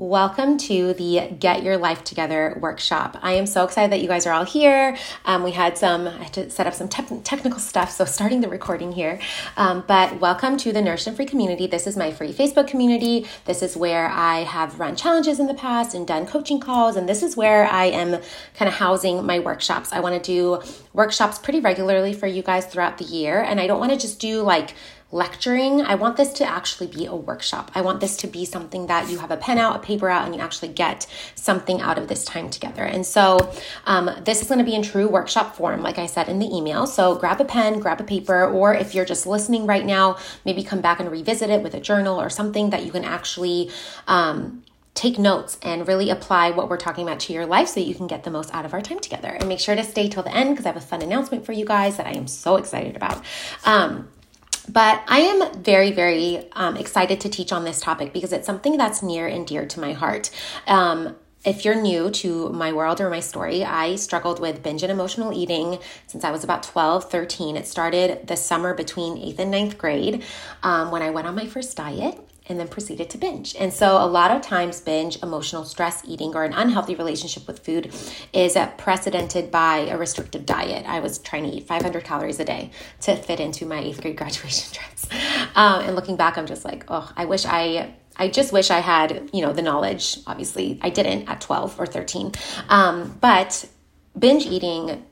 Welcome to the Get Your Life Together workshop. I am so excited that you guys are all here. Um, we had some, I had to set up some te- technical stuff, so starting the recording here. Um, but welcome to the Nourished and Free community. This is my free Facebook community. This is where I have run challenges in the past and done coaching calls. And this is where I am kind of housing my workshops. I want to do workshops pretty regularly for you guys throughout the year. And I don't want to just do like lecturing. I want this to actually be a workshop. I want this to be something that you have a pen out, a paper out, and you actually get something out of this time together. And so um, this is going to be in true workshop form, like I said in the email. So grab a pen, grab a paper, or if you're just listening right now, maybe come back and revisit it with a journal or something that you can actually. Um, take notes and really apply what we're talking about to your life so you can get the most out of our time together. And make sure to stay till the end because I have a fun announcement for you guys that I am so excited about. Um, but I am very, very um, excited to teach on this topic because it's something that's near and dear to my heart. Um, if you're new to my world or my story, I struggled with binge and emotional eating since I was about 12, 13. It started the summer between eighth and ninth grade um, when I went on my first diet and then proceeded to binge. And so, a lot of times, binge, emotional stress eating, or an unhealthy relationship with food is precedented by a restrictive diet. I was trying to eat 500 calories a day to fit into my eighth grade graduation dress. Um, and looking back, I'm just like, oh, I wish I I just wish I had, you know, the knowledge. Obviously, I didn't at 12 or 13. Um, but binge eating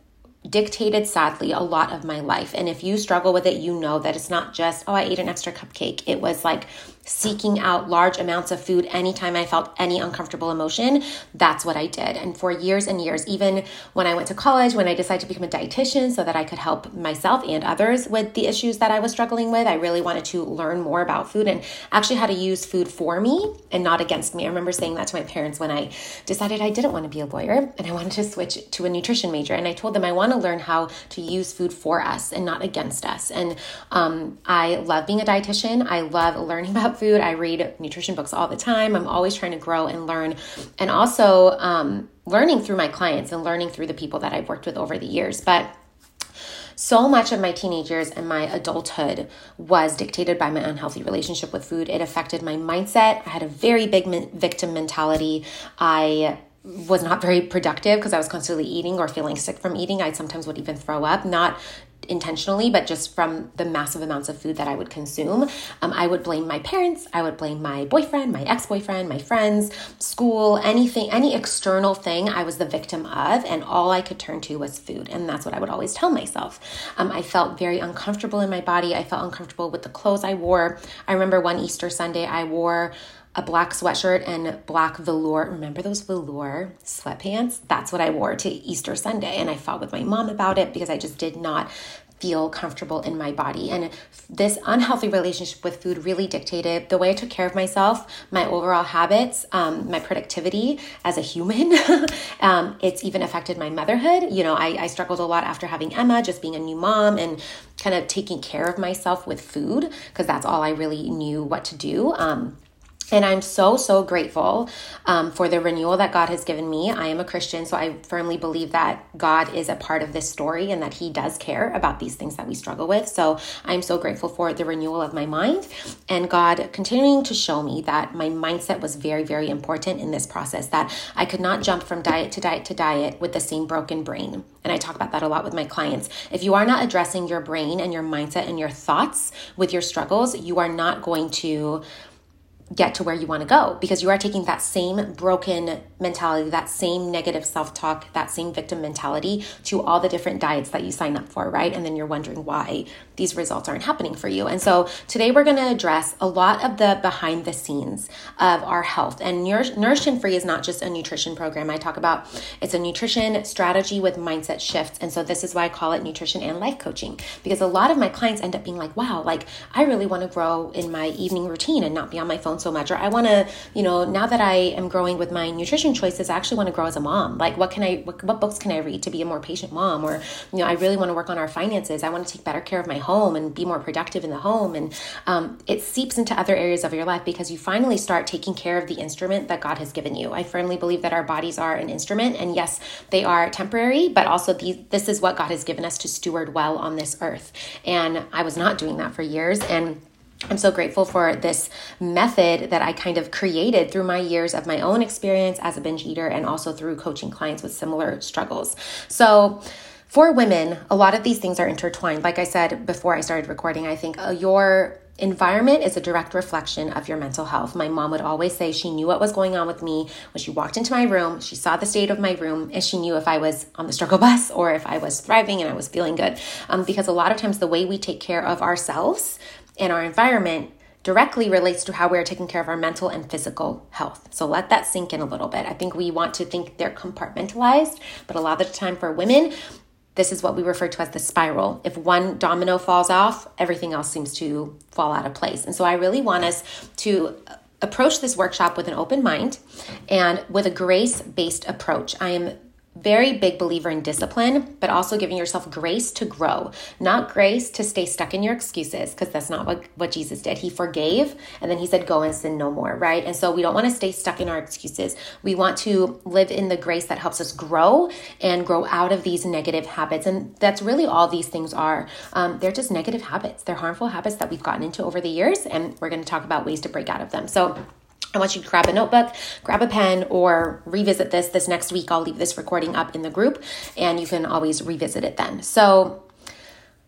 dictated sadly a lot of my life. And if you struggle with it, you know that it's not just, oh, I ate an extra cupcake. It was like seeking out large amounts of food anytime I felt any uncomfortable emotion. That's what I did. And for years and years, even when I went to college, when I decided to become a dietitian so that I could help myself and others with the issues that I was struggling with, I really wanted to learn more about food and actually how to use food for me and not against me. I remember saying that to my parents when I decided I didn't want to be a lawyer and I wanted to switch to a nutrition major. And I told them I want to learn how to use food for us and not against us. And um, I love being a dietitian. I love learning about food. I read nutrition books all the time. I'm always trying to grow and learn. And also um, learning through my clients and learning through the people that I've worked with over the years. But so much of my teenage years and my adulthood was dictated by my unhealthy relationship with food. It affected my mindset. I had a very big victim mentality. I was not very productive because I was constantly eating or feeling sick from eating. I sometimes would even throw up, not intentionally, but just from the massive amounts of food that I would consume. Um, I would blame my parents, I would blame my boyfriend, my ex boyfriend, my friends, school, anything, any external thing I was the victim of, and all I could turn to was food. And that's what I would always tell myself. Um, I felt very uncomfortable in my body, I felt uncomfortable with the clothes I wore. I remember one Easter Sunday, I wore a black sweatshirt and black velour. Remember those velour sweatpants? That's what I wore to Easter Sunday. And I fought with my mom about it because I just did not feel comfortable in my body. And this unhealthy relationship with food really dictated the way I took care of myself, my overall habits, um, my productivity as a human. um, it's even affected my motherhood. You know, I, I struggled a lot after having Emma, just being a new mom and kind of taking care of myself with food because that's all I really knew what to do. Um, and I'm so, so grateful um, for the renewal that God has given me. I am a Christian, so I firmly believe that God is a part of this story and that He does care about these things that we struggle with. So I'm so grateful for the renewal of my mind and God continuing to show me that my mindset was very, very important in this process, that I could not jump from diet to diet to diet with the same broken brain. And I talk about that a lot with my clients. If you are not addressing your brain and your mindset and your thoughts with your struggles, you are not going to get to where you want to go because you are taking that same broken mentality, that same negative self talk, that same victim mentality to all the different diets that you sign up for, right? And then you're wondering why these results aren't happening for you. And so today we're going to address a lot of the behind the scenes of our health. And Nourish Free is not just a nutrition program. I talk about it's a nutrition strategy with mindset shifts. And so this is why I call it nutrition and life coaching because a lot of my clients end up being like, wow, like I really want to grow in my evening routine and not be on my phone so much. Or I want to, you know, now that I am growing with my nutrition choices, I actually want to grow as a mom. Like what can I, what, what books can I read to be a more patient mom? Or, you know, I really want to work on our finances. I want to take better care of my home and be more productive in the home. And um, it seeps into other areas of your life because you finally start taking care of the instrument that God has given you. I firmly believe that our bodies are an instrument. And yes, they are temporary, but also this is what God has given us to steward well on this earth. And I was not doing that for years. And I'm so grateful for this method that I kind of created through my years of my own experience as a binge eater and also through coaching clients with similar struggles. So, for women, a lot of these things are intertwined. Like I said before I started recording, I think uh, your environment is a direct reflection of your mental health. My mom would always say she knew what was going on with me when she walked into my room. She saw the state of my room and she knew if I was on the struggle bus or if I was thriving and I was feeling good. Um, because a lot of times the way we take care of ourselves and our environment directly relates to how we are taking care of our mental and physical health. So let that sink in a little bit. I think we want to think they're compartmentalized, but a lot of the time for women, this is what we refer to as the spiral. If one domino falls off, everything else seems to fall out of place. And so I really want us to approach this workshop with an open mind and with a grace based approach. I am very big believer in discipline, but also giving yourself grace to grow, not grace to stay stuck in your excuses, because that's not what, what Jesus did. He forgave and then he said, Go and sin no more, right? And so we don't want to stay stuck in our excuses. We want to live in the grace that helps us grow and grow out of these negative habits. And that's really all these things are. Um, they're just negative habits, they're harmful habits that we've gotten into over the years, and we're going to talk about ways to break out of them. So, I want you to grab a notebook, grab a pen, or revisit this this next week. I'll leave this recording up in the group and you can always revisit it then. So,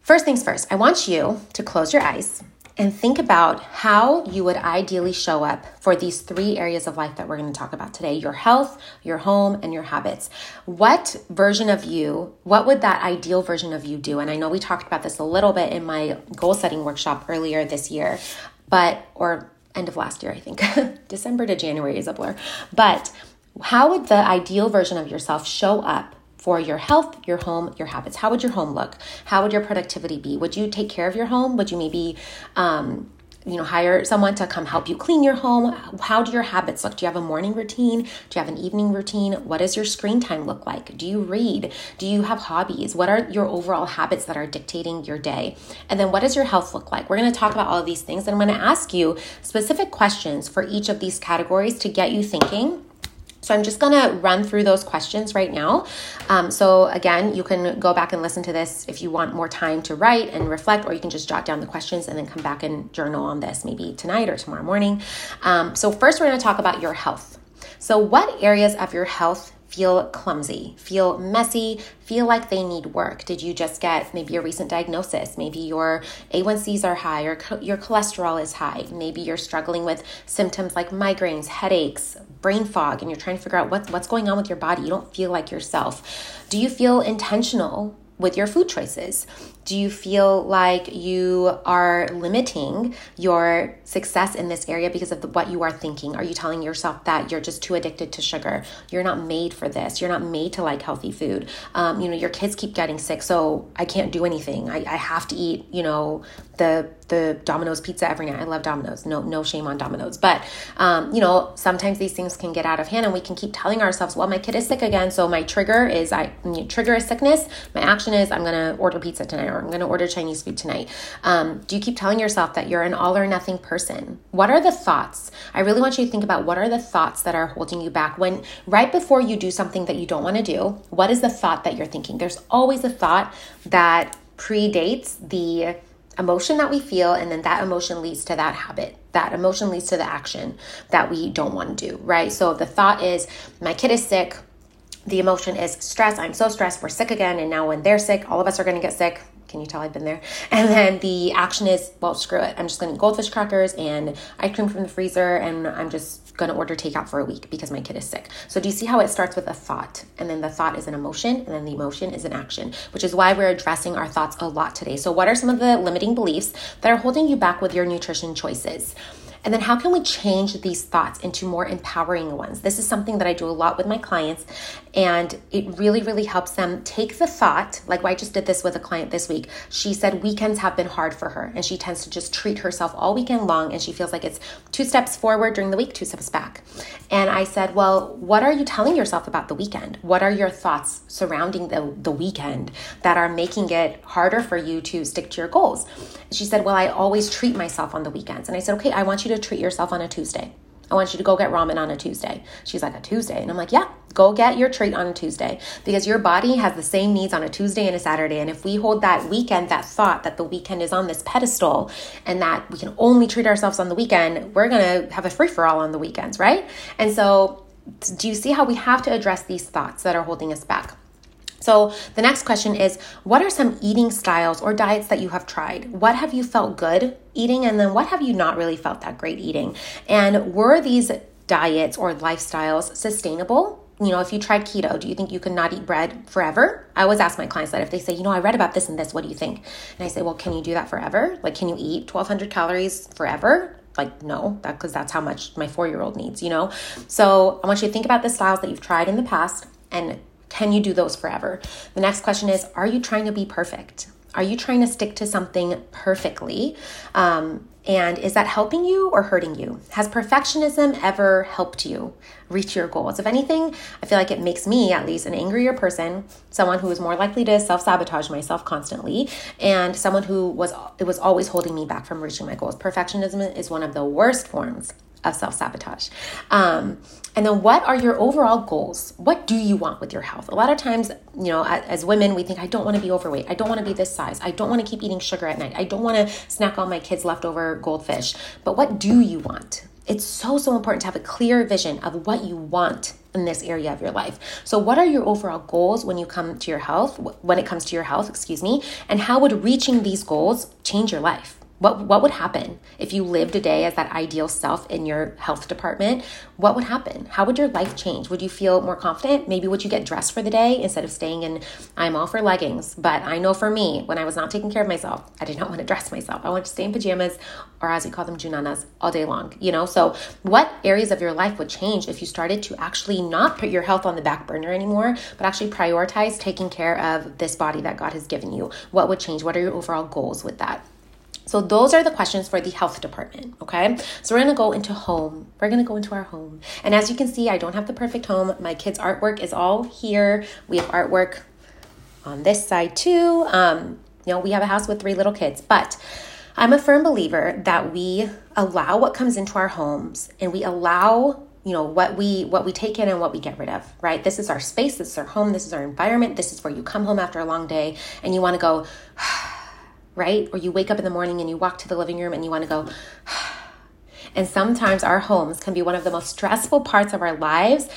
first things first, I want you to close your eyes and think about how you would ideally show up for these three areas of life that we're going to talk about today your health, your home, and your habits. What version of you, what would that ideal version of you do? And I know we talked about this a little bit in my goal setting workshop earlier this year, but, or end of last year, I think. December to January is a blur. But how would the ideal version of yourself show up for your health, your home, your habits? How would your home look? How would your productivity be? Would you take care of your home? Would you maybe um, you know hire someone to come help you clean your home. How do your habits look? Do you have a morning routine? Do you have an evening routine? What does your screen time look like? Do you read? Do you have hobbies? What are your overall habits that are dictating your day? And then what does your health look like? We're going to talk about all of these things and i'm going to ask you specific questions for each of these categories to get you thinking so I'm just gonna run through those questions right now. Um, so again, you can go back and listen to this if you want more time to write and reflect, or you can just jot down the questions and then come back and journal on this maybe tonight or tomorrow morning. Um, so first, we're gonna talk about your health. So what areas of your health feel clumsy, feel messy, feel like they need work? Did you just get maybe a recent diagnosis? Maybe your A1Cs are high or co- your cholesterol is high. Maybe you're struggling with symptoms like migraines, headaches, brain fog, and you're trying to figure out what's, what's going on with your body. You don't feel like yourself. Do you feel intentional with your food choices? Do you feel like you are limiting your success in this area because of the, what you are thinking? Are you telling yourself that you're just too addicted to sugar? You're not made for this. You're not made to like healthy food. Um, you know, your kids keep getting sick, so I can't do anything. I, I have to eat, you know, the the Domino's pizza every night. I love Domino's. No no shame on Domino's, but um, you know sometimes these things can get out of hand, and we can keep telling ourselves, "Well, my kid is sick again, so my trigger is I trigger a sickness. My action is I'm gonna order pizza tonight, or I'm gonna order Chinese food tonight." Um, do you keep telling yourself that you're an all or nothing person? What are the thoughts? I really want you to think about what are the thoughts that are holding you back when right before you do something that you don't want to do. What is the thought that you're thinking? There's always a thought that predates the emotion that we feel, and then that emotion leads to that habit. That emotion leads to the action that we don't want to do, right? So the thought is, my kid is sick. The emotion is stress. I'm so stressed. We're sick again. And now when they're sick, all of us are going to get sick Can you tell I've been there? And then the action is, well, screw it. I'm just going to goldfish crackers and ice cream from the freezer, and I'm just going to order takeout for a week because my kid is sick. So, do you see how it starts with a thought? And then the thought is an emotion, and then the emotion is an action, which is why we're addressing our thoughts a lot today. So, what are some of the limiting beliefs that are holding you back with your nutrition choices? And then how can we change these thoughts into more empowering ones? This is something that I do a lot with my clients, and it really, really helps them take the thought. Like I just did this with a client this week. She said weekends have been hard for her, and she tends to just treat herself all weekend long, and she feels like it's two steps forward during the week, two steps back. And I said, Well, what are you telling yourself about the weekend? What are your thoughts surrounding the, the weekend that are making it harder for you to stick to your goals? She said, Well, I always treat myself on the weekends. And I said, Okay, I want you to treat yourself on a Tuesday. I want you to go get ramen on a Tuesday. She's like, a Tuesday? And I'm like, yeah, go get your treat on a Tuesday because your body has the same needs on a Tuesday and a Saturday. And if we hold that weekend, that thought that the weekend is on this pedestal and that we can only treat ourselves on the weekend, we're going to have a free for all on the weekends, right? And so, do you see how we have to address these thoughts that are holding us back? So, the next question is What are some eating styles or diets that you have tried? What have you felt good eating? And then what have you not really felt that great eating? And were these diets or lifestyles sustainable? You know, if you tried keto, do you think you could not eat bread forever? I always ask my clients that if they say, you know, I read about this and this, what do you think? And I say, well, can you do that forever? Like, can you eat 1200 calories forever? like no that because that's how much my four year old needs you know so i want you to think about the styles that you've tried in the past and can you do those forever? The next question is Are you trying to be perfect? Are you trying to stick to something perfectly? Um, and is that helping you or hurting you? Has perfectionism ever helped you reach your goals? If anything, I feel like it makes me, at least, an angrier person, someone who is more likely to self sabotage myself constantly, and someone who was it was always holding me back from reaching my goals. Perfectionism is one of the worst forms of self sabotage. Um, and then, what are your overall goals? What do you want with your health? A lot of times, you know, as women, we think, I don't want to be overweight. I don't want to be this size. I don't want to keep eating sugar at night. I don't want to snack on my kids' leftover goldfish. But what do you want? It's so, so important to have a clear vision of what you want in this area of your life. So, what are your overall goals when you come to your health, when it comes to your health, excuse me, and how would reaching these goals change your life? What, what would happen if you lived a day as that ideal self in your health department? What would happen? How would your life change? Would you feel more confident? Maybe would you get dressed for the day instead of staying in, I'm all for leggings. But I know for me, when I was not taking care of myself, I did not want to dress myself. I wanted to stay in pajamas or as we call them, junanas, all day long, you know? So, what areas of your life would change if you started to actually not put your health on the back burner anymore, but actually prioritize taking care of this body that God has given you? What would change? What are your overall goals with that? So those are the questions for the health department, okay? So we're gonna go into home. We're gonna go into our home. And as you can see, I don't have the perfect home. My kids' artwork is all here. We have artwork on this side too. Um, you know, we have a house with three little kids, but I'm a firm believer that we allow what comes into our homes and we allow you know what we what we take in and what we get rid of right this is our space this is our home this is our environment this is where you come home after a long day and you want to go right? Or you wake up in the morning and you walk to the living room and you want to go, and sometimes our homes can be one of the most stressful parts of our lives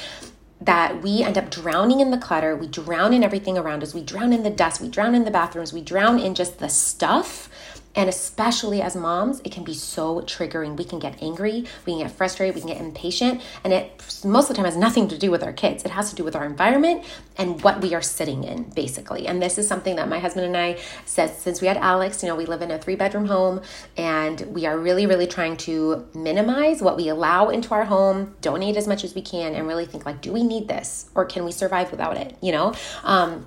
that we end up drowning in the clutter. We drown in everything around us. We drown in the dust. We drown in the bathrooms. We drown in just the stuff and especially as moms, it can be so triggering. We can get angry, we can get frustrated, we can get impatient, and it most of the time has nothing to do with our kids. It has to do with our environment and what we are sitting in, basically. And this is something that my husband and I said since we had Alex, you know, we live in a three bedroom home and we are really, really trying to minimize what we allow into our home, donate as much as we can, and really think like, do we need this or can we survive without it? You know? Um,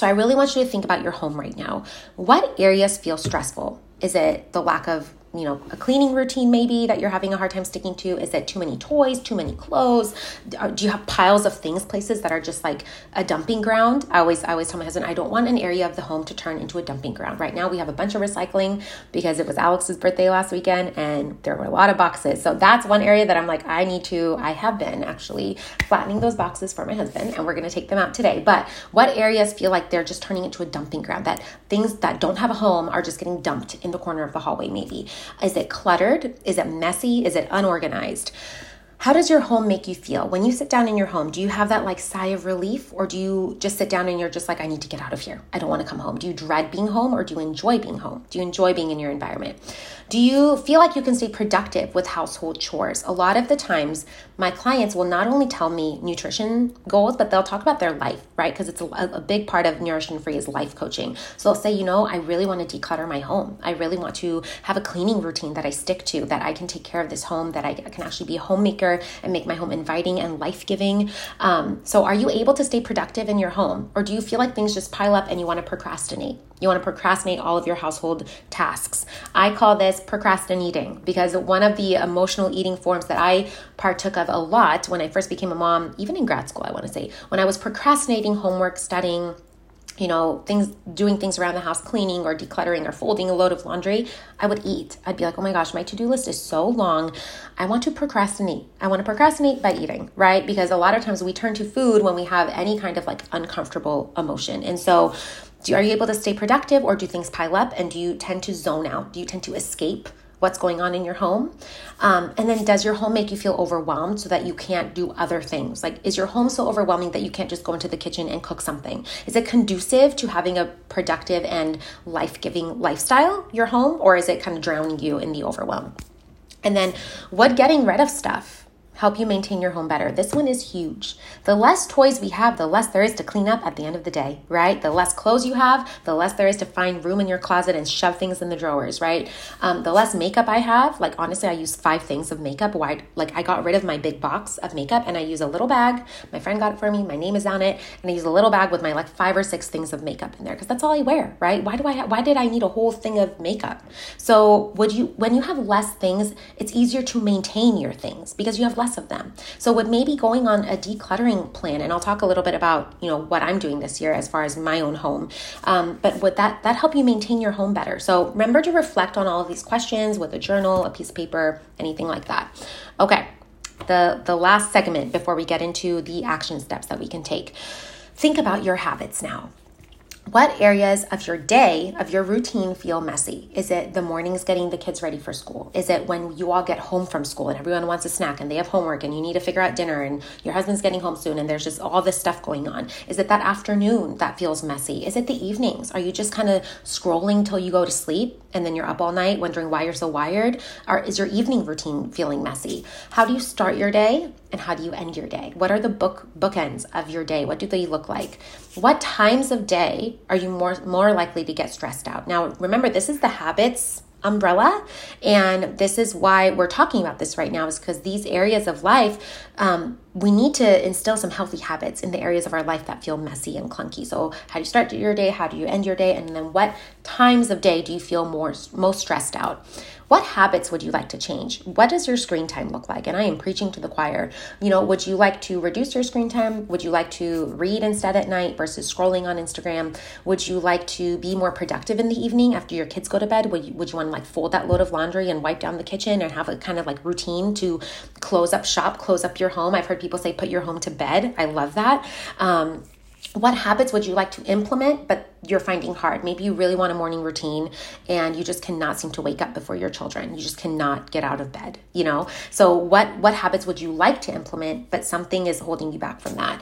so I really want you to think about your home right now. What areas feel stressful? Is it the lack of you know a cleaning routine maybe that you're having a hard time sticking to? Is it too many toys too many clothes? Uh, do you have piles of things places that are just like a dumping ground? I always i always tell my husband i don't want an area of the home to turn into a dumping ground. Right now we have a bunch of recycling because it was alex's birthday last weekend and there were a lot of boxes. So that's one area that i'm like i need to i have been actually flattening those boxes for my husband and we're going to take them out today. But what areas feel like they're just turning into a dumping ground? That things that don't have a home are just getting dumped in the corner of the hallway maybe is it cluttered? Is it messy? Is it unorganized? How does your home make you feel? When you sit down in your home, do you have that like sigh of relief or do you just sit down and you're just like, I need to get out of here? I don't want to come home. Do you dread being home or do you enjoy being home? Do you enjoy being in your environment? Do you feel like you can stay productive with household chores? A lot of the times, my clients will not only tell me nutrition goals, but they'll talk about their life, right? Because it's a, a, big part of Nourished and Free is life coaching. So they'll say, you know, I really want to declutter my home. I really want to have a cleaning routine that I stick to, that I can take care of this home, that I can actually be a homemaker and make my home inviting and life giving. Um, so, are you able to stay productive in your home, or do you feel like things just pile up and you want to procrastinate? You want to procrastinate all of your household tasks. I call this procrastinating because one of the emotional eating forms that I partook of a lot when I first became a mom, even in grad school, I want to say, when I was procrastinating homework, studying, you know, things, doing things around the house, cleaning or decluttering or folding a load of laundry, I would eat. I'd be like, oh my gosh, my to do list is so long. I want to procrastinate. I want to procrastinate by eating, right? Because a lot of times we turn to food when we have any kind of like uncomfortable emotion. And so, do, are you able to stay productive or do things pile up and do you tend to zone out? Do you tend to escape what's going on in your home? Um, and then does your home make you feel overwhelmed so that you can't do other things? Like, is your home so overwhelming that you can't just go into the kitchen and cook something? Is it conducive to having a productive and life giving lifestyle, your home, or is it kind of drowning you in the overwhelm? And then, what getting rid of stuff? Help you maintain your home better. This one is huge. The less toys we have, the less there is to clean up at the end of the day, right? The less clothes you have, the less there is to find room in your closet and shove things in the drawers, right? Um, the less makeup I have, like honestly, I use five things of makeup. Why? Like I got rid of my big box of makeup and I use a little bag. My friend got it for me. My name is on it, and I use a little bag with my like five or six things of makeup in there because that's all I wear, right? Why do I? Ha- why did I need a whole thing of makeup? So would you? When you have less things, it's easier to maintain your things because you have less of them. So with maybe going on a decluttering plan, and I'll talk a little bit about you know what I'm doing this year as far as my own home. Um, but would that that help you maintain your home better? So remember to reflect on all of these questions with a journal, a piece of paper, anything like that. Okay, the the last segment before we get into the action steps that we can take. Think about your habits now. What areas of your day, of your routine, feel messy? Is it the mornings getting the kids ready for school? Is it when you all get home from school and everyone wants a snack and they have homework and you need to figure out dinner and your husband's getting home soon and there's just all this stuff going on? Is it that afternoon that feels messy? Is it the evenings? Are you just kind of scrolling till you go to sleep and then you're up all night wondering why you're so wired? Or is your evening routine feeling messy? How do you start your day and how do you end your day? What are the book bookends of your day? What do they look like? What times of day are you more more likely to get stressed out? Now, remember this is the habits umbrella and this is why we're talking about this right now is because these areas of life um, we need to instill some healthy habits in the areas of our life that feel messy and clunky. So how do you start your day? How do you end your day? And then what times of day do you feel more most stressed out what habits would you like to change? What does your screen time look like? And I am preaching to the choir. You know, would you like to reduce your screen time? Would you like to read instead at night versus scrolling on Instagram? Would you like to be more productive in the evening after your kids go to bed? Would you, would you want to like fold that load of laundry and wipe down the kitchen and have a kind of like routine to close up shop, close up your home? I've heard people say put your home to bed. I love that. Um, what habits would you like to implement but you're finding hard? Maybe you really want a morning routine and you just cannot seem to wake up before your children. You just cannot get out of bed you know? So what what habits would you like to implement but something is holding you back from that?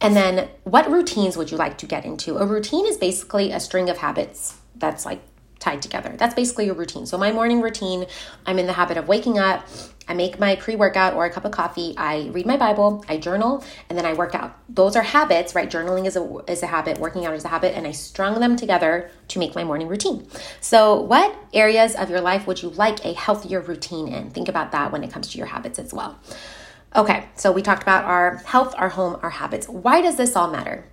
And then what routines would you like to get into? A routine is basically a string of habits that's like tied together. That's basically a routine. So, my morning routine, I'm in the habit of waking up, I make my pre workout or a cup of coffee, I read my Bible, I journal, and then I work out. Those are habits, right? Journaling is a, is a habit, working out is a habit, and I strung them together to make my morning routine. So, what areas of your life would you like a healthier routine in? Think about that when it comes to your habits as well. Okay, so we talked about our health, our home, our habits. Why does this all matter?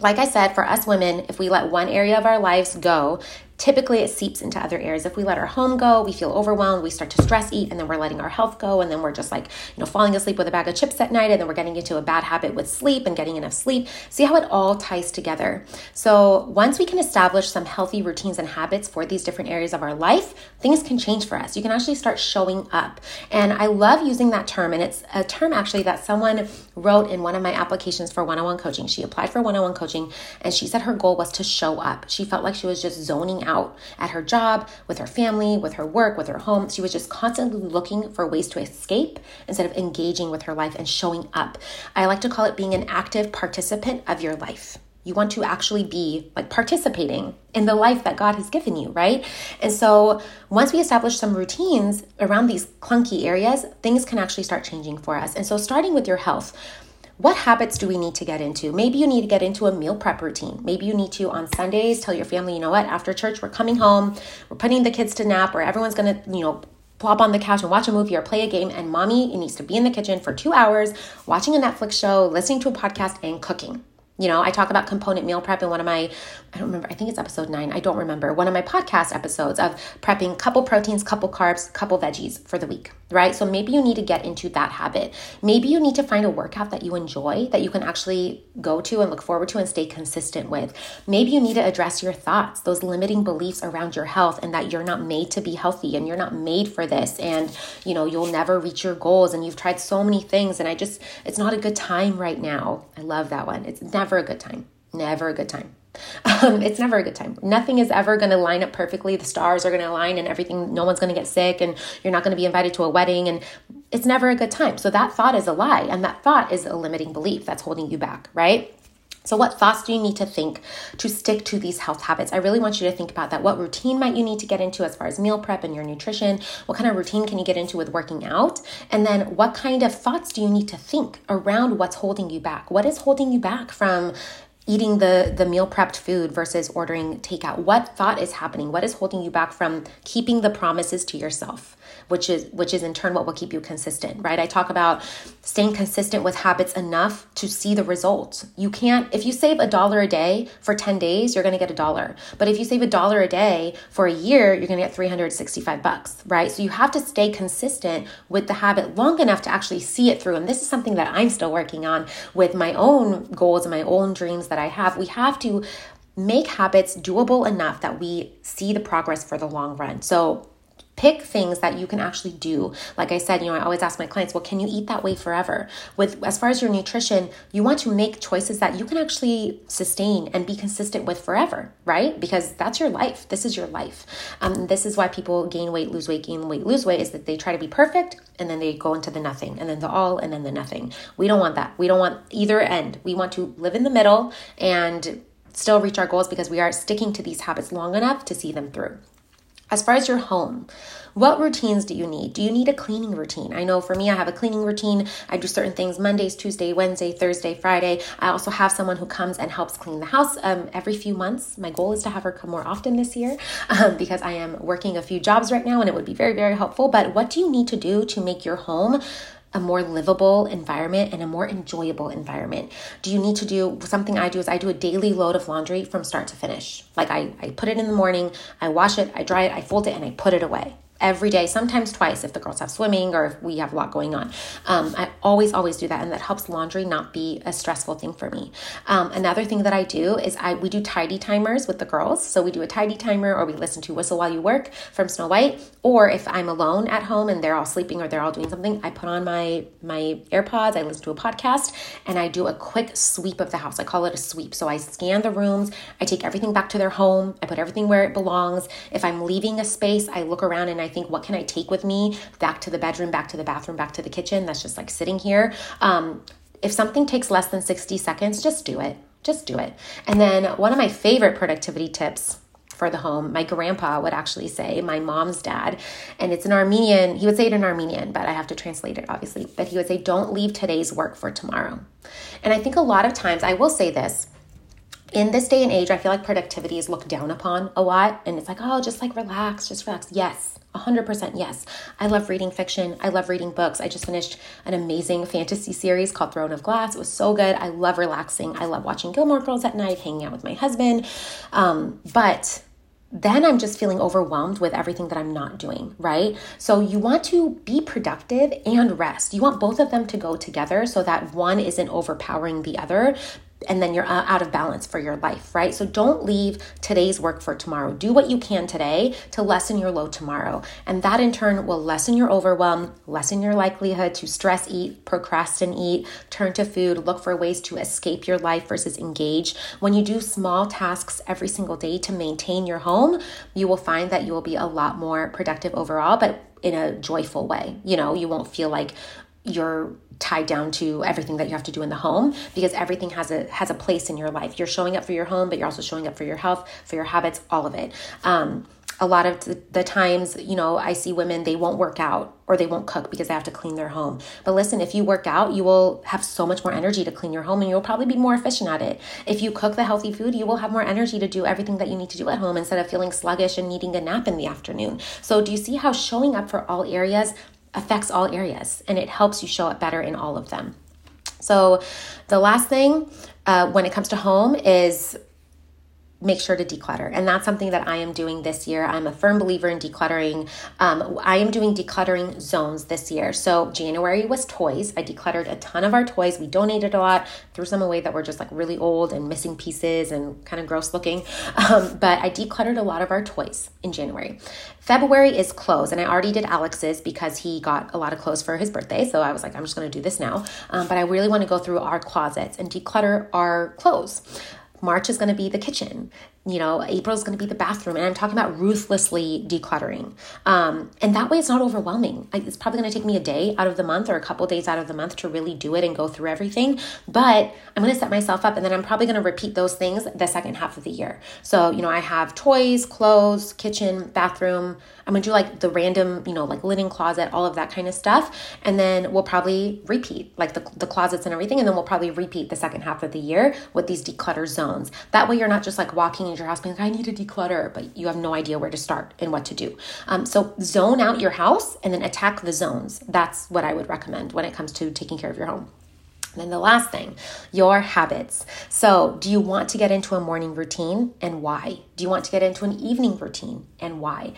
Like I said, for us women, if we let one area of our lives go, typically it seeps into other areas. If we let our home go, we feel overwhelmed, we start to stress eat, and then we're letting our health go, and then we're just like, you know, falling asleep with a bag of chips at night, and then we're getting into a bad habit with sleep and getting enough sleep. See how it all ties together. So once we can establish some healthy routines and habits for these different areas of our life, things can change for us. You can actually start showing up. And I love using that term, and it's a term actually that someone wrote in one of my applications for one on one coaching. She applied for one on one coaching, and she said her goal was to show up. She felt like she was just zoning out out at her job, with her family, with her work, with her home. She was just constantly looking for ways to escape instead of engaging with her life and showing up. I like to call it being an active participant of your life. You want to actually be like participating in the life that God has given you, right? And so once we establish some routines around these clunky areas, things can actually start changing for us. And so starting with your health, what habits do we need to get into? Maybe you need to get into a meal prep routine. Maybe you need to on Sundays tell your family, you know what, after church, we're coming home, we're putting the kids to nap, or everyone's gonna, you know, plop on the couch and watch a movie or play a game, and mommy needs to be in the kitchen for two hours watching a Netflix show, listening to a podcast, and cooking. You know, I talk about component meal prep in one of my, I don't remember, I think it's episode nine, I don't remember, one of my podcast episodes of prepping couple proteins, couple carbs, couple veggies for the week, right? So maybe you need to get into that habit. Maybe you need to find a workout that you enjoy that you can actually go to and look forward to and stay consistent with. Maybe you need to address your thoughts, those limiting beliefs around your health and that you're not made to be healthy and you're not made for this and, you know, you'll never reach your goals and you've tried so many things and I just, it's not a good time right now. I love that one. It's never never a good time. Never a good time. Um, it's never a good time. Nothing is ever going to line up perfectly. The stars are going to align and everything, no one's going to get sick and you're not going to be invited to a wedding and it's never a good time. So that thought is a lie and that thought is a limiting belief that's holding you back, right? So, what thoughts do you need to think to stick to these health habits? I really want you to think about that. What routine might you need to get into as far as meal prep and your nutrition? What kind of routine can you get into with working out? And then, what kind of thoughts do you need to think around what's holding you back? What is holding you back from eating the the meal prepped food versus ordering takeout. What thought is happening? What is holding you back from keeping the promises to yourself which is which is in turn what will keep you consistent right? I talk about staying consistent with habits enough to see the results. You can't if you save a dollar a day for 10 days you're going to get a dollar. But if you save a dollar a day for a year you're going to get 365 bucks right? So you have to stay consistent with the habit long enough to actually see it through. And this is something that i'm still working on with my own goals and my own dreams that I have, we have to make habits doable enough that we see the progress for the long run. So pick things that you can actually do. Like i said you know i always ask my clients well can you eat that way forever? With as far as your nutrition you want to make choices that you can actually sustain and be consistent with forever right? Because that's your life. This is your life. Um, this is why people gain weight lose weight gain weight lose weight is that they try to be perfect and then they go into the nothing and then the all and then the nothing. We don't want that. We don't want either end. We want to live in the middle and still reach our goals because we are sticking to these habits long enough to see them through as far as your home, what routines do you need? Do you need a cleaning routine? I know for me, I have a cleaning routine. I do certain things Mondays, Tuesday, Wednesday, Thursday, Friday. I also have someone who comes and helps clean the house um, every few months. My goal is to have her come more often this year um, because I am working a few jobs right now and it would be very, very helpful. But what do you need to do to make your home a more livable environment and a more enjoyable environment? Do you need to do something I do is I do a daily load of laundry from start to finish. Like I, I put it in the morning, I wash it, I dry it, I fold it, and I put it away every day, sometimes twice if the girls have swimming or if we have a lot going on. Um, I always, always do that, and that helps laundry not be a stressful thing for me. Um, another thing that I do is I we do tidy timers with the girls. So we do a tidy timer, or we listen to Whistle While You Work from Snow White. Or if I'm alone at home and they're all sleeping or they're all doing something, I put on my my AirPods, I listen to a podcast, and I do a quick sweep of the house. I call it a sweep. So I scan the rooms, I take everything back to their home, I put everything where it belongs. If I'm leaving a space, I look around and think, what can I take with me back to the bedroom, back to the bathroom, back to the kitchen? That's just like sitting here. Um, if something takes less than 60 seconds, just do it. Just do it. And then one of my favorite productivity tips for the home. My grandpa would actually say, my mom's dad, and it's an Armenian, he would say it in Armenian, but I have to translate it obviously. But he would say, Don't leave today's work for tomorrow. And I think a lot of times, I will say this. In this day and age, I feel like productivity is looked down upon a lot. And it's like, oh, just like relax, just relax. Yes, 100% yes. I love reading fiction. I love reading books. I just finished an amazing fantasy series called Throne of Glass. It was so good. I love relaxing. I love watching Gilmore Girls at night, hanging out with my husband. Um, but then I'm just feeling overwhelmed with everything that I'm not doing, right? So you want to be productive and rest. You want both of them to go together so that one isn't overpowering the other and then you're uh, out of balance for your life, right? So don't leave today's work for tomorrow. Do what you can today to lessen your load tomorrow. And that in turn will lessen your overwhelm, lessen your likelihood to stress eat, procrastinate eat, turn to food, look for ways to escape your life versus engage. When you do small tasks every single day to maintain your home, you will find that you will be a lot more productive overall, but in a joyful way. You know, you won't feel like you're tied down to everything that you have to do in the home because everything has a has a place in your life. You're showing up for your home, but you're also showing up for your health, for your habits, all of it. Um, a lot of the times, you know, I see women, they won't work out or they won't cook because they have to clean their home. But listen, if you work out, you will have so much more energy to clean your home and you'll probably be more efficient at it. If you cook the healthy food, you will have more energy to do everything that you need to do at home instead of feeling sluggish and needing a nap in the afternoon. So, do you see how showing up for all areas affects all areas and it helps you show up better in all of them. So, the last thing uh, when it comes to home is make sure to declutter. And that's something that I am doing this year. I'm a firm believer in decluttering. Um, I am doing decluttering zones this year. So January was toys. I decluttered a ton of our toys. We donated a lot, threw some away that were just like really old and missing pieces and kind of gross looking. Um, but I decluttered a lot of our toys in January. February is clothes, and I already did Alex's because he got a lot of clothes for his birthday. So I was like, I'm just going to do this now. Um, but I really want to go through our closets and declutter our clothes. March is going to be the kitchen. You know, April is going to be the bathroom. And I'm talking about ruthlessly decluttering. Um, and that way it's not overwhelming. It's probably going to take me a day out of the month or a couple days out of the month to really do it and go through everything. But I'm going to set myself up and then I'm probably going to repeat those things the second half of the year. So, you know, I have toys, clothes, kitchen, bathroom. I'm going to do like the random, you know, like linen closet, all of that kind of stuff. And then we'll probably repeat like the, the closets and everything. And then we'll probably repeat the second half of the year with these declutter zones. That way you're not just like walking your house being like, I need to declutter, but you have no idea where to start and what to do. Um, so zone out your house and then attack the zones. That's what I would recommend when it comes to taking care of your home. And then the last thing, your habits. So, do you want to get into a morning routine and why? Do you want to get into an evening routine and why?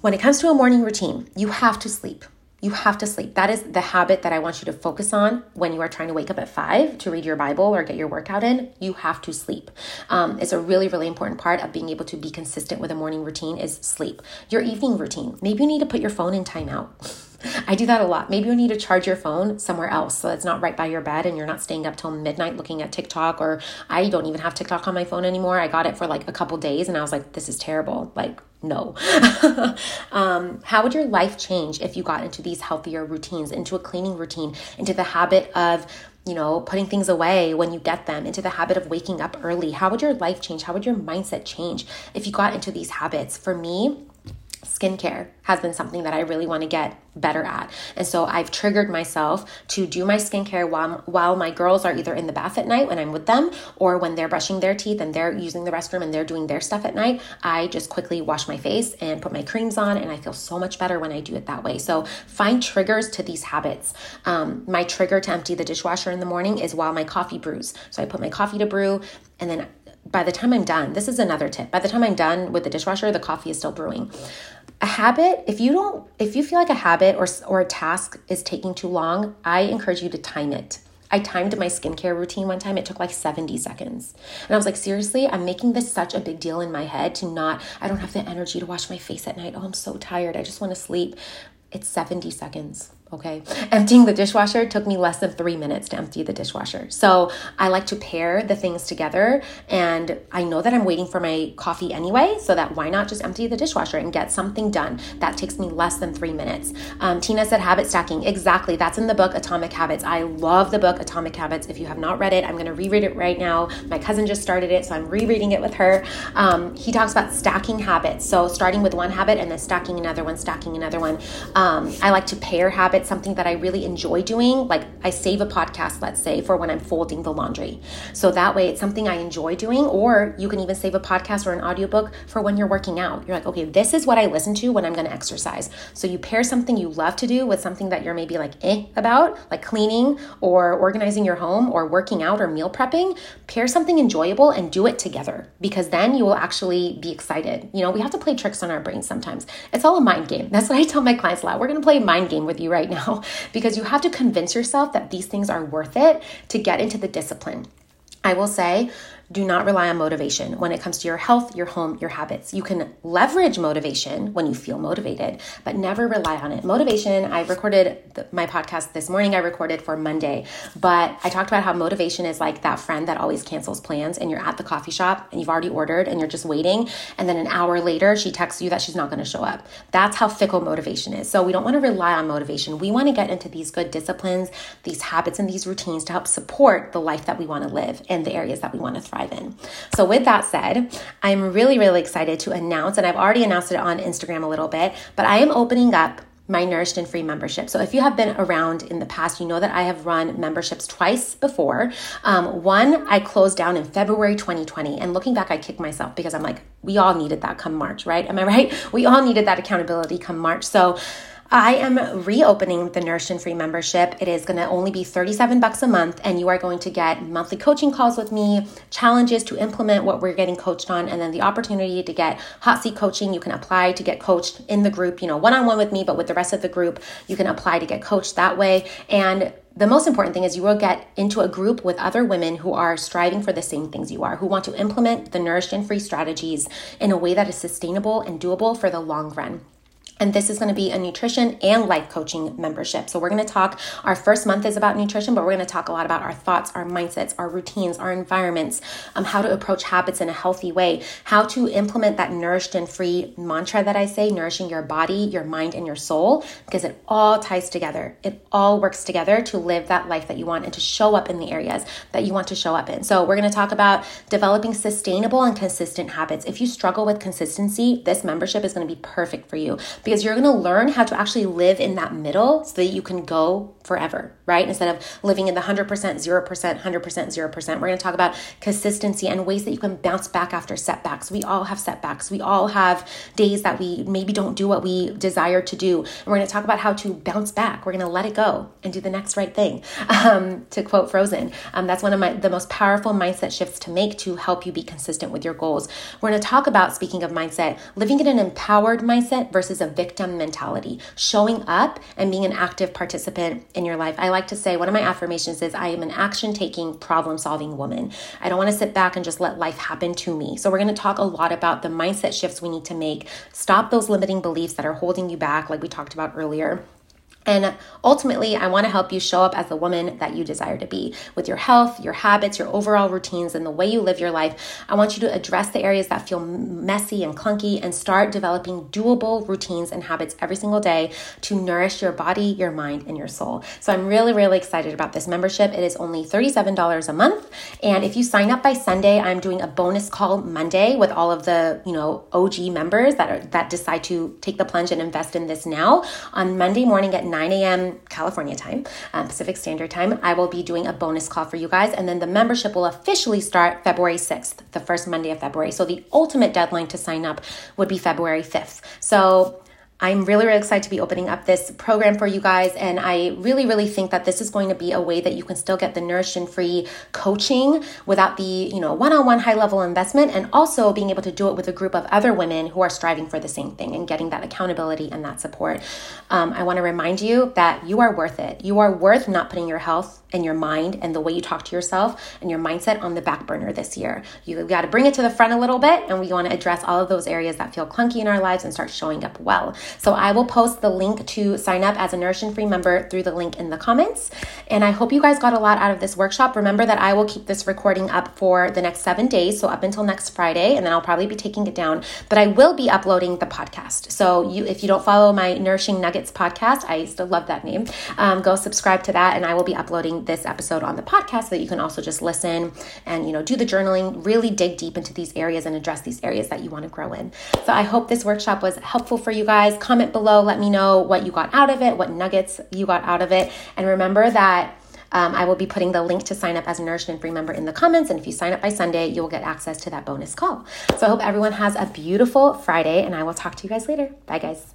When it comes to a morning routine, you have to sleep. You have to sleep. That is the habit that I want you to focus on when you are trying to wake up at five to read your Bible or get your workout in. You have to sleep. Um, it's a really, really important part of being able to be consistent with a morning routine is sleep. Your evening routine. Maybe you need to put your phone in timeout. I do that a lot. Maybe you need to charge your phone somewhere else so it's not right by your bed and you're not staying up till midnight looking at TikTok or I don't even have TikTok on my phone anymore. I got it for like a couple days and I was like, this is terrible. Like, no. um, how would your life change if you got into these healthier routines, into a cleaning routine, into the habit of you know, putting things away when you get them, into the habit of waking up early? How would your life change? How would your mindset change if you got into these habits? For me, skincare has been something that I really want to get better at. And so I've triggered myself to do my skincare while while my girls are either in the bath at night when I'm with them or when they're brushing their teeth and they're using the restroom and they're doing their stuff at night, I just quickly wash my face and put my creams on and I feel so much better when I do it that way. So find triggers to these habits. Um, my trigger to empty the dishwasher in the morning is while my coffee brews. So I put my coffee to brew and then by the time I'm done, this is another tip. By the time I'm done with the dishwasher, the coffee is still brewing. A habit, if you don't if you feel like a habit or or a task is taking too long, I encourage you to time it. I timed my skincare routine one time. It took like 70 seconds. And I was like, seriously, I'm making this such a big deal in my head to not, I don't have the energy to wash my face at night. Oh, I'm so tired. I just want to sleep. It's 70 seconds. Okay. Emptying the dishwasher took me less than three minutes to empty the dishwasher. So I like to pair the things together. And I know that I'm waiting for my coffee anyway. So that why not just empty the dishwasher and get something done? That takes me less than three minutes. Um, Tina said habit stacking. Exactly. That's in the book Atomic Habits. I love the book Atomic Habits. If you have not read it, I'm going to reread it right now. My cousin just started it. So I'm rereading it with her. Um, he talks about stacking habits. So starting with one habit and then stacking another one, stacking another one. Um, I like to pair habits it's something that I really enjoy doing, like I save a podcast, let's say, for when I'm folding the laundry. So that way it's something I enjoy doing, or you can even save a podcast or an audiobook for when you're working out. You're like, okay, this is what I listen to when I'm gonna exercise. So you pair something you love to do with something that you're maybe like eh about, like cleaning or organizing your home or working out or meal prepping. Pair something enjoyable and do it together because then you will actually be excited. You know, we have to play tricks on our brains sometimes. It's all a mind game. That's what I tell my clients a lot. We're gonna play mind game with you right now because you have to convince yourself that these things are worth it to get into the discipline. I will say do not rely on motivation when it comes to your health, your home, your habits. You can leverage motivation when you feel motivated, but never rely on it. Motivation, I recorded the, my podcast this morning, I recorded for Monday, but I talked about how motivation is like that friend that always cancels plans and you're at the coffee shop and you've already ordered and you're just waiting. And then an hour later, she texts you that she's not going to show up. That's how fickle motivation is. So we don't want to rely on motivation. We want to get into these good disciplines, these habits, and these routines to help support the life that we want to live and the areas that we want to thrive thrive in. So, with that said, I'm really, really excited to announce, and I've already announced it on Instagram a little bit, but I am opening up my Nourished and Free membership. So if you have been around in the past, you know that I have run memberships twice before. Um, one I closed down in February 2020, and looking back, I kicked myself because I'm like, we all needed that come March, right? Am I right? We all needed that accountability come March. So I am reopening the Nourished and Free membership. It is going to only be 37 bucks a month and you are going to get monthly coaching calls with me, challenges to implement what we're getting coached on and then the opportunity to get hot seat coaching. You can apply to get coached in the group, you know, one-on-one with me, but with the rest of the group, you can apply to get coached that way and the most important thing is you will get into a group with other women who are striving for the same things you are, who want to implement the nourished and free strategies in a way that is sustainable and doable for the long run. And this is going to be a nutrition and life coaching membership. So, we're going to talk, our first month is about nutrition, but we're going to talk a lot about our thoughts, our mindsets, our routines, our environments, um, how to approach habits in a healthy way, how to implement that nourished and free mantra that I say, nourishing your body, your mind, and your soul, because it all ties together. It all works together to live that life that you want and to show up in the areas that you want to show up in. So, we're going to talk about developing sustainable and consistent habits. If you struggle with consistency, this membership is going to be perfect for you because you're going to learn how to actually live in that middle so that you can go forever, right? Instead of living in the 100%, 0%, 100%, 0%. We're going to talk about consistency and ways that you can bounce back after setbacks. We all have setbacks. We all have days that we maybe don't do what we desire to do. And we're going to talk about how to bounce back. We're going to let it go and do the next right thing. Um, to quote Frozen, um, that's one of my the most powerful mindset shifts to make to help you be consistent with your goals. We're going to talk about speaking of mindset, living in an empowered mindset versus a victim mentality, showing up and being an active participant in your life. I like to say one of my affirmations is I am an action taking, problem solving woman. I don't want to sit back and just let life happen to me. So, we're going to talk a lot about the mindset shifts we need to make, stop those limiting beliefs that are holding you back, like we talked about earlier and ultimately, I want to help you show up as the woman that you desire to be with your health, your habits, your overall routines, and the way you live your life. I want you to address the areas that feel messy and clunky and start developing doable routines and habits every single day to nourish your body, your mind, and your soul. So I'm really, really excited about this membership. It is only $37 a month. And if you sign up by Sunday, I'm doing a bonus call Monday with all of the, you know, OG members that are that decide to take the plunge and invest in this now on Monday morning at 9 a.m. California time, um, Pacific Standard Time, I will be doing a bonus call for you guys. And then the membership will officially start February 6th, the first Monday of February. So the ultimate deadline to sign up would be February 5th. So I'm really, really excited to be opening up this program for you guys. And I really, really think that this is going to be a way that you can still get the nourished and free coaching without the, you know, one-on-one high level investment and also being able to do it with a group of other women who are striving for the same thing and getting that accountability and that support. Um, I want to remind you that you are worth it. You are worth not putting your health and your mind and the way you talk to yourself and your mindset on the back burner this year. You got to bring it to the front a little bit, and we want to address all of those areas that feel clunky in our lives and start showing up well. So I will post the link to sign up as a Nourished and Free member through the link in the comments. And I hope you guys got a lot out of this workshop. Remember that I will keep this recording up for the next seven days, so up until next Friday, and then I'll probably be taking it down. But I will be uploading the podcast. So you, if you don't follow my Nourishing Nuggets podcast, I still love that name. Um, go subscribe to that, and I will be uploading this episode on the podcast so that you can also just listen and you know do the journaling really dig deep into these areas and address these areas that you want to grow in so i hope this workshop was helpful for you guys comment below let me know what you got out of it what nuggets you got out of it and remember that um, I will be putting the link to sign up as a Nourished and Free member in the comments. And if you sign up by Sunday, you will get access to that bonus call. So I hope everyone has a beautiful Friday, and I will talk to you guys later. Bye, guys.